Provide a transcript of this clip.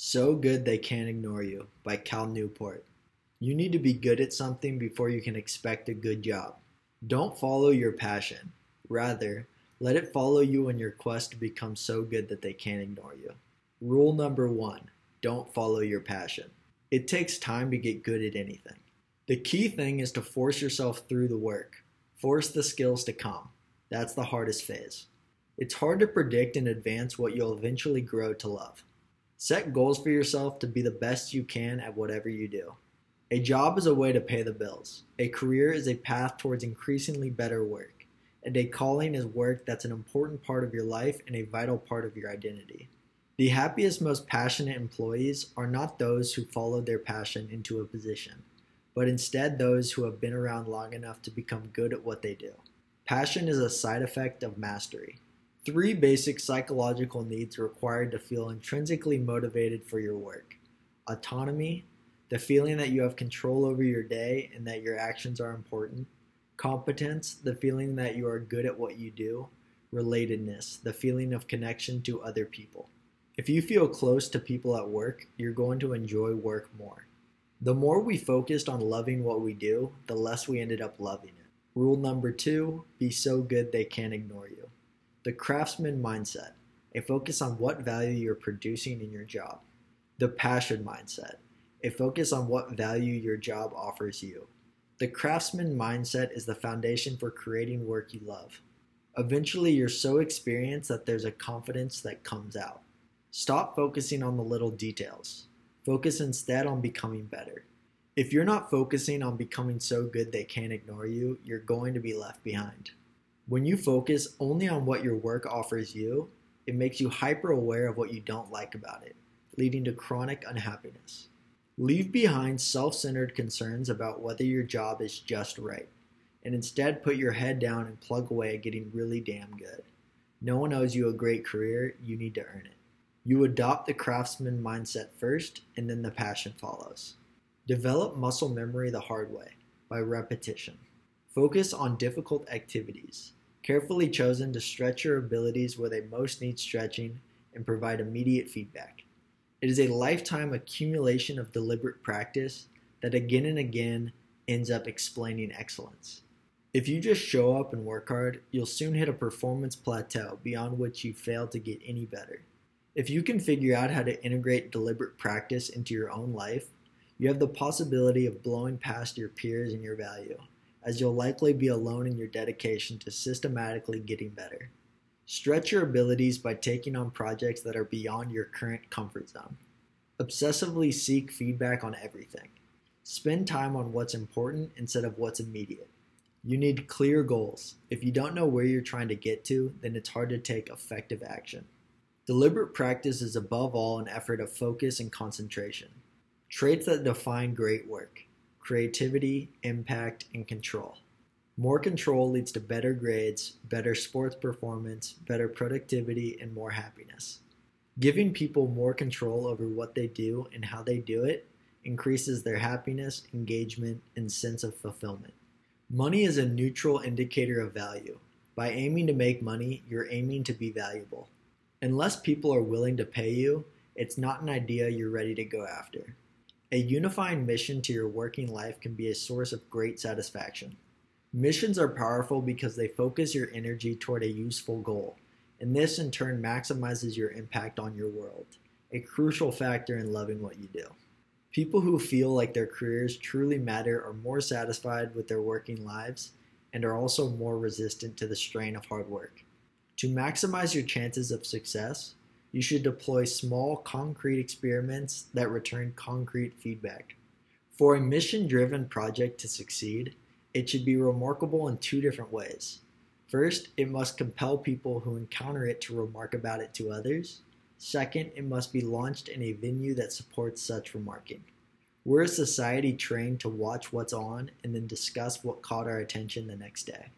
So Good They Can't Ignore You by Cal Newport. You need to be good at something before you can expect a good job. Don't follow your passion. Rather, let it follow you on your quest to become so good that they can't ignore you. Rule number one don't follow your passion. It takes time to get good at anything. The key thing is to force yourself through the work, force the skills to come. That's the hardest phase. It's hard to predict in advance what you'll eventually grow to love. Set goals for yourself to be the best you can at whatever you do. A job is a way to pay the bills. A career is a path towards increasingly better work. And a calling is work that's an important part of your life and a vital part of your identity. The happiest, most passionate employees are not those who followed their passion into a position, but instead those who have been around long enough to become good at what they do. Passion is a side effect of mastery. Three basic psychological needs required to feel intrinsically motivated for your work autonomy, the feeling that you have control over your day and that your actions are important, competence, the feeling that you are good at what you do, relatedness, the feeling of connection to other people. If you feel close to people at work, you're going to enjoy work more. The more we focused on loving what we do, the less we ended up loving it. Rule number two be so good they can't ignore you. The craftsman mindset, a focus on what value you're producing in your job. The passion mindset, a focus on what value your job offers you. The craftsman mindset is the foundation for creating work you love. Eventually, you're so experienced that there's a confidence that comes out. Stop focusing on the little details. Focus instead on becoming better. If you're not focusing on becoming so good they can't ignore you, you're going to be left behind. When you focus only on what your work offers you, it makes you hyper aware of what you don't like about it, leading to chronic unhappiness. Leave behind self centered concerns about whether your job is just right, and instead put your head down and plug away at getting really damn good. No one owes you a great career, you need to earn it. You adopt the craftsman mindset first, and then the passion follows. Develop muscle memory the hard way by repetition. Focus on difficult activities carefully chosen to stretch your abilities where they most need stretching and provide immediate feedback. It is a lifetime accumulation of deliberate practice that again and again ends up explaining excellence. If you just show up and work hard, you'll soon hit a performance plateau beyond which you fail to get any better. If you can figure out how to integrate deliberate practice into your own life, you have the possibility of blowing past your peers in your value as you'll likely be alone in your dedication to systematically getting better. Stretch your abilities by taking on projects that are beyond your current comfort zone. Obsessively seek feedback on everything. Spend time on what's important instead of what's immediate. You need clear goals. If you don't know where you're trying to get to, then it's hard to take effective action. Deliberate practice is above all an effort of focus and concentration, traits that define great work creativity, impact, and control. More control leads to better grades, better sports performance, better productivity, and more happiness. Giving people more control over what they do and how they do it increases their happiness, engagement, and sense of fulfillment. Money is a neutral indicator of value. By aiming to make money, you're aiming to be valuable. Unless people are willing to pay you, it's not an idea you're ready to go after. A unifying mission to your working life can be a source of great satisfaction. Missions are powerful because they focus your energy toward a useful goal, and this in turn maximizes your impact on your world, a crucial factor in loving what you do. People who feel like their careers truly matter are more satisfied with their working lives and are also more resistant to the strain of hard work. To maximize your chances of success, you should deploy small, concrete experiments that return concrete feedback. For a mission driven project to succeed, it should be remarkable in two different ways. First, it must compel people who encounter it to remark about it to others. Second, it must be launched in a venue that supports such remarking. We're a society trained to watch what's on and then discuss what caught our attention the next day.